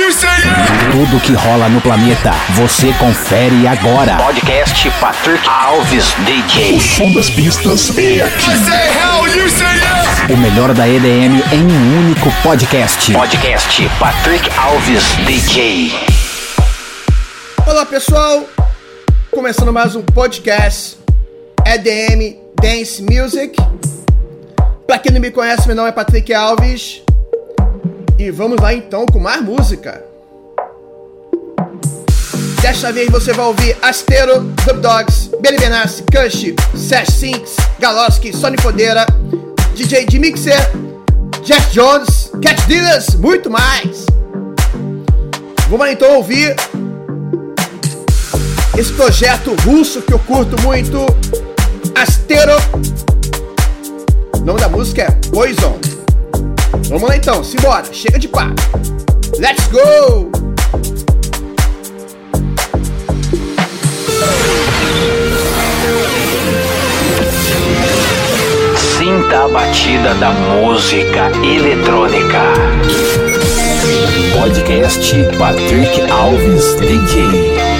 Tudo que rola no planeta, você confere agora. Podcast Patrick Alves DJ. som das pistas é aqui. O melhor da EDM em um único podcast. Podcast Patrick Alves DJ. Olá pessoal, começando mais um podcast EDM Dance Music. Pra quem não me conhece, meu nome é Patrick Alves e vamos lá então com mais música. Desta vez você vai ouvir Astero, Dub Dogs, Billy Benassi, Kush, Sash Sinks, Galoski, Sony Podeira, DJ de Mixer, Jeff Jones, Cat Dealers, muito mais. Vamos lá então ouvir esse projeto russo que eu curto muito, Astero. O nome da música é Poison. Vamos lá então, simbora, chega de papo. Let's go! Sinta a batida da música eletrônica. Podcast Patrick Alves DJ.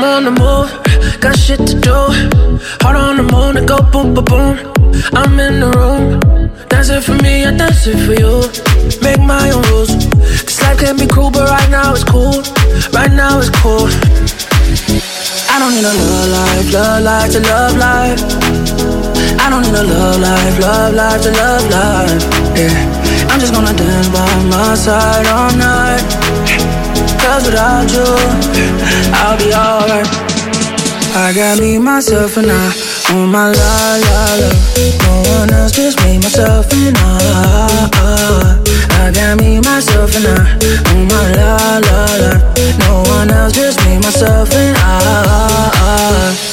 I'm on the move, got shit to do. Hard on the moon, to go boom, boom, boom. I'm in the room Dance it for me, I dance it for you. Make my own rules. This life can be cruel, but right now it's cool. Right now it's cool. I don't need a love life, love life to love life. I don't need a love life, love life to love life Yeah, I'm just gonna dance by my side all night Cause without you, I'll be alright I got me, myself, and I on my la la la. No one else, just me, myself, and I. I got me, myself, and I. On my la la la. No one else, just me, myself and I.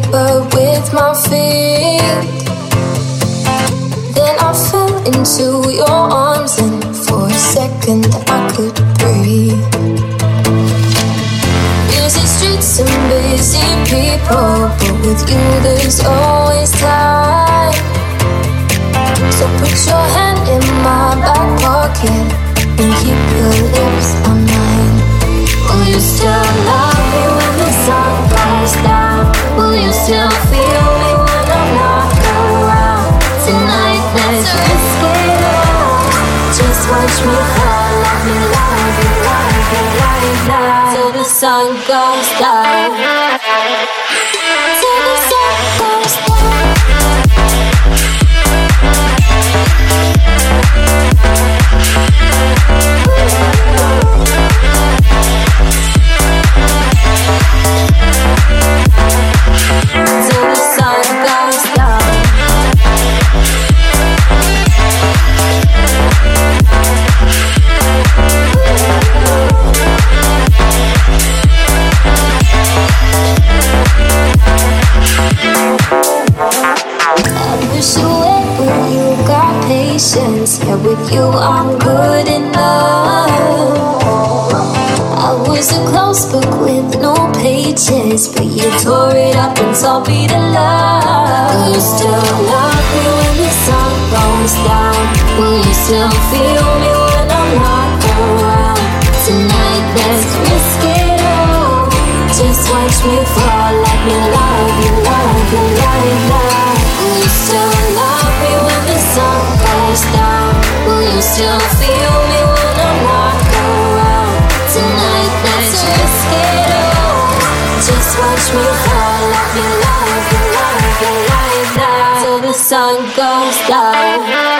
paper with my feet. Then I fell into your arms, and for a second I could breathe. Busy streets and busy people, but with you there's always time. So put your hand in my back pocket and keep your lips on mine. Will you still love me when the sun goes down? Will you still feel me when I'm not around? Tonight, let's risk it all. Just watch me. used to it, but you got patience. Yeah, with you I'm good enough. I was a close book with no pages, but you tore it up and taught me to love. Will you still love me when the sun goes down? Will you still feel me when I'm not around? Tonight, let's risk it all. Just watch me fall like me. still feel me when I'm not around Tonight, Just watch me fall, let me the sun goes down.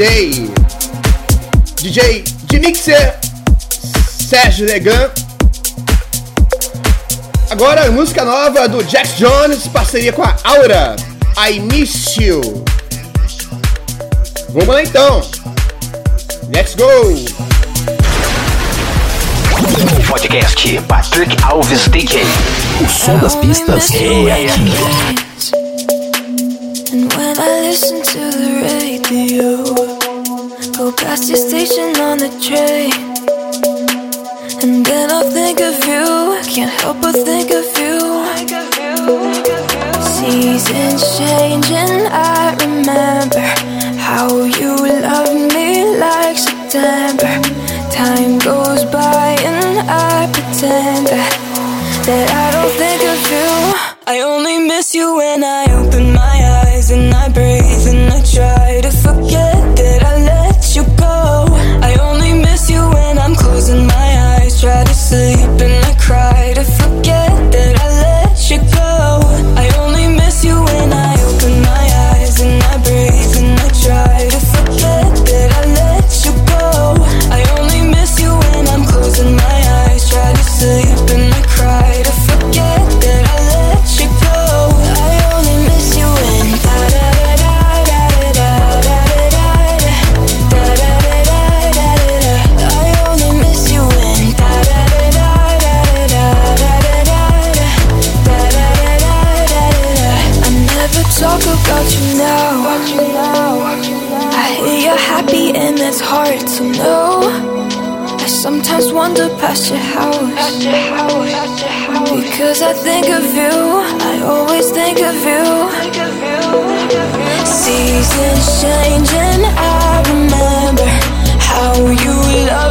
Day. DJ de Mixer, Sérgio Legan. Agora, música nova do Jack Jones, parceria com a Aura, I Miss You. Vamos lá então. Let's go! Podcast Patrick Alves DJ. O som das pistas é aqui. listen to the radio. Go past your station on the train. And then I'll think of you. I Can't help but think of you. Seasons change, and I remember how you loved me like September. Time goes by, and I pretend that, that I don't think of you. I only miss you when I open Because I think of you, I always think of you. Seasons change and I remember how you loved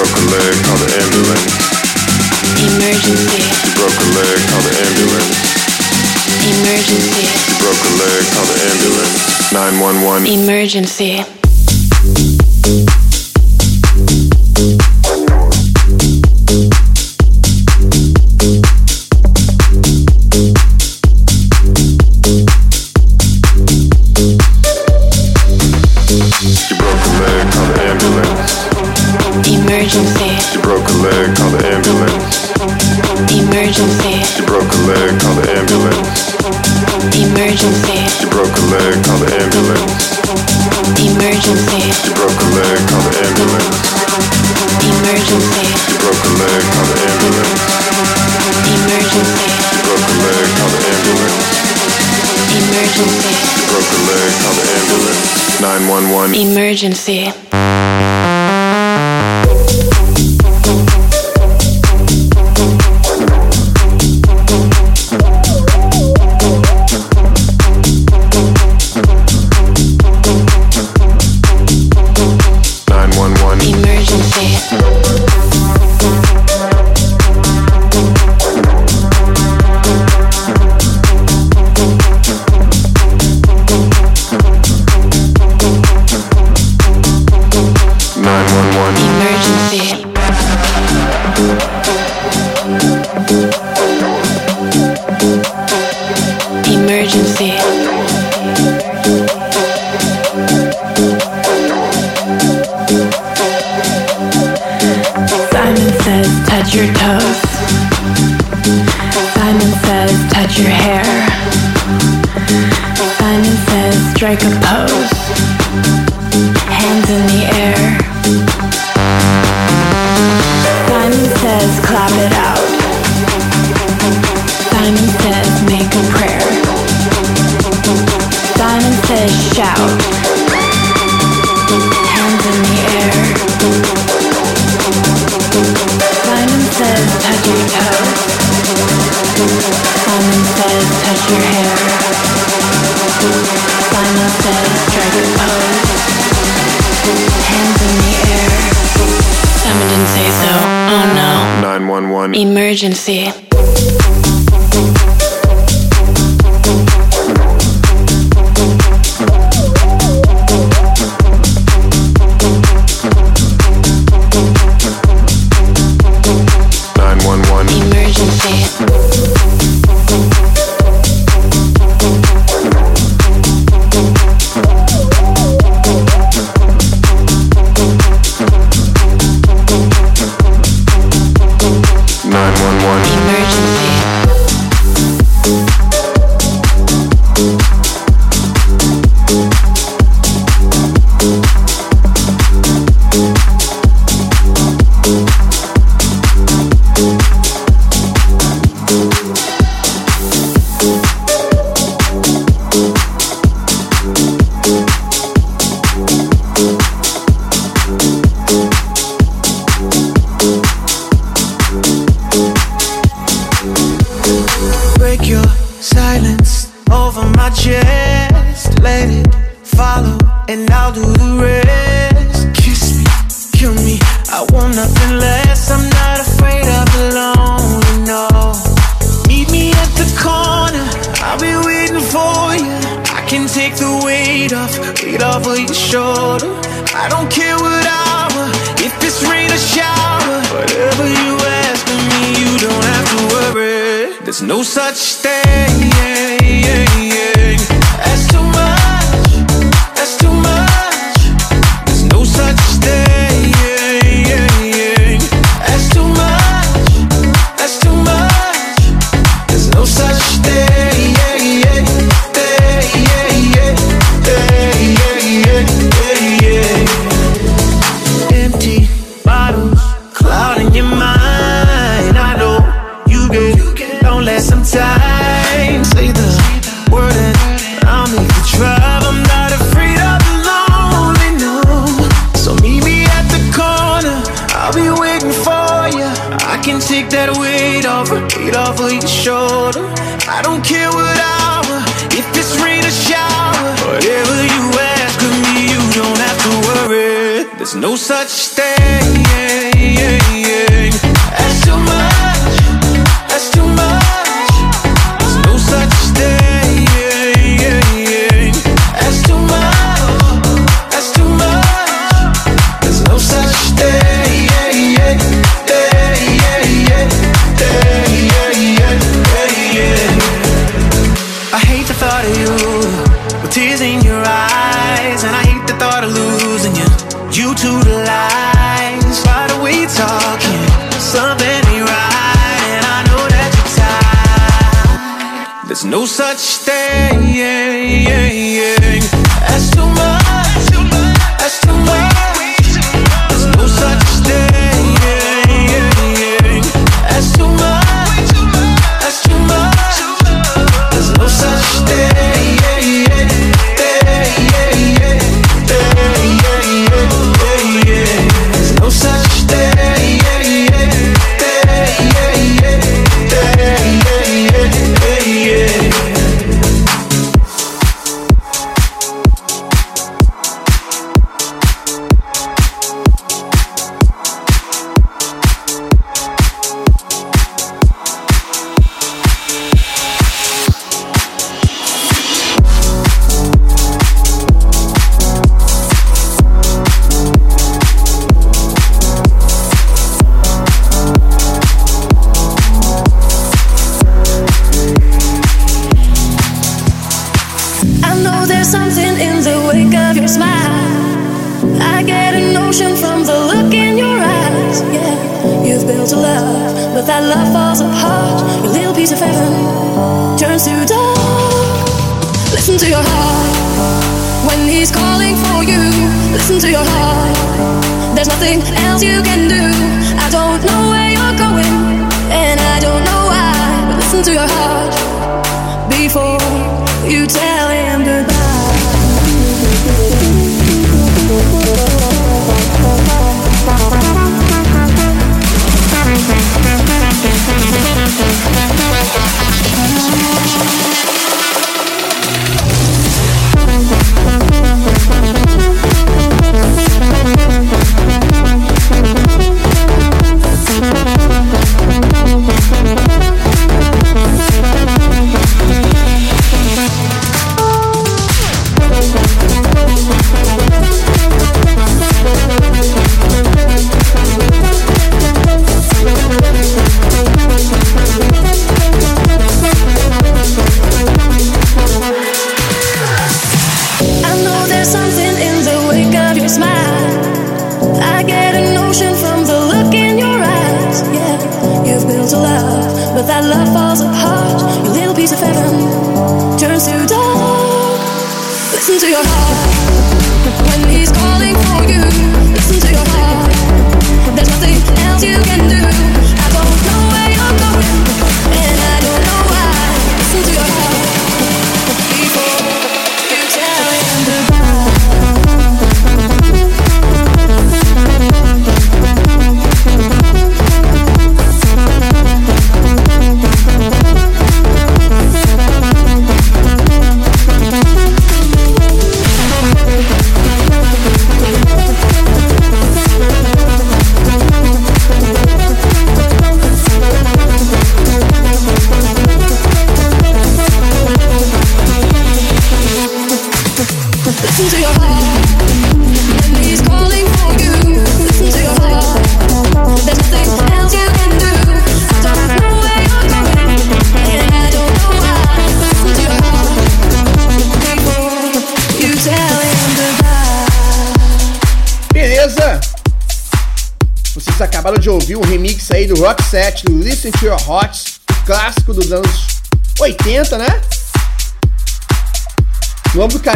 broke a leg, call the ambulance. Emergency. She broke a leg, call the ambulance. Emergency. She broke a leg, call the ambulance. 911. Emergency. Yeah. strike a pose. Hands in the air. urgency. No such thing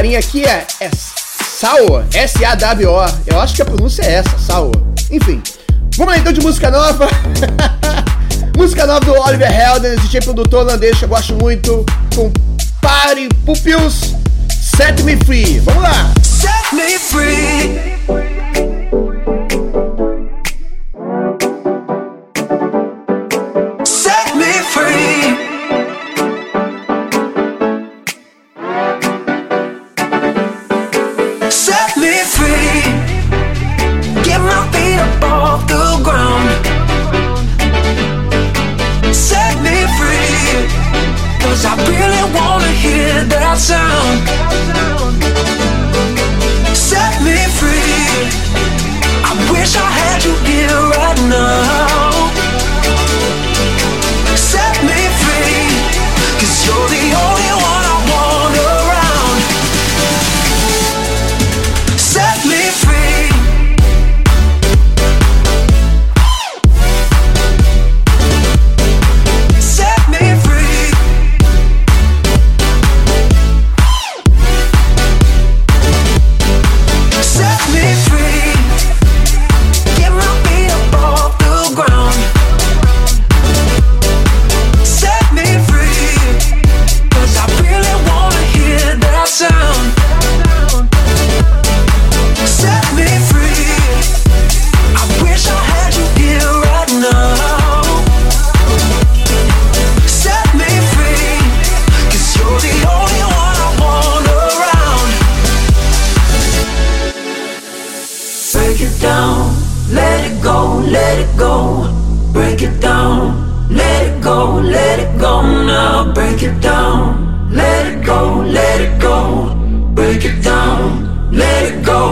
carinha aqui é, é Sawa, S-A-W-O. Eu acho que a pronúncia é essa, Sawa. Enfim, vamos lá então de música nova. música nova do Oliver Helden, DJ produtor holandês que eu gosto muito, com Party Pupils, Set Me Free. Vamos lá! Set me free.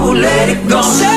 Terminando mais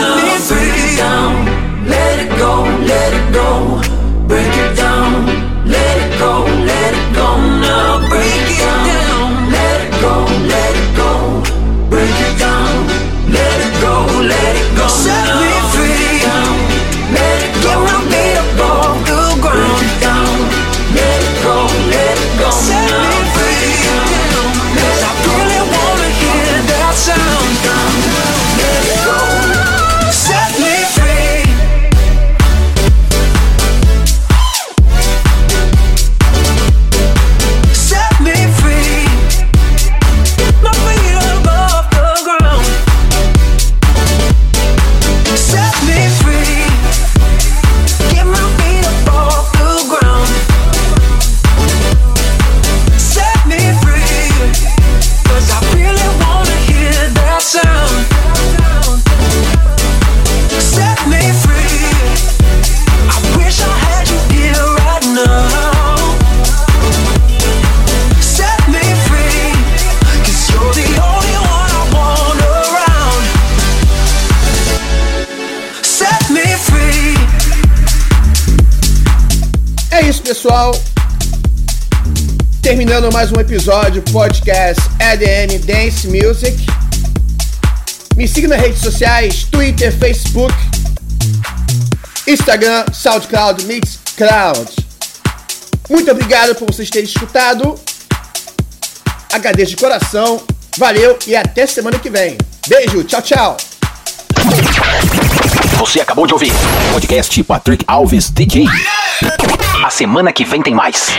um episódio podcast EDM Dance Music. Me siga nas redes sociais, Twitter, Facebook, Instagram, SoundCloud, Mixcloud. Muito obrigado por vocês terem escutado. Agradeço de coração. Valeu e até semana que vem. Beijo, tchau, tchau. Você acabou de ouvir podcast Patrick Alves DJ. A semana que vem tem mais.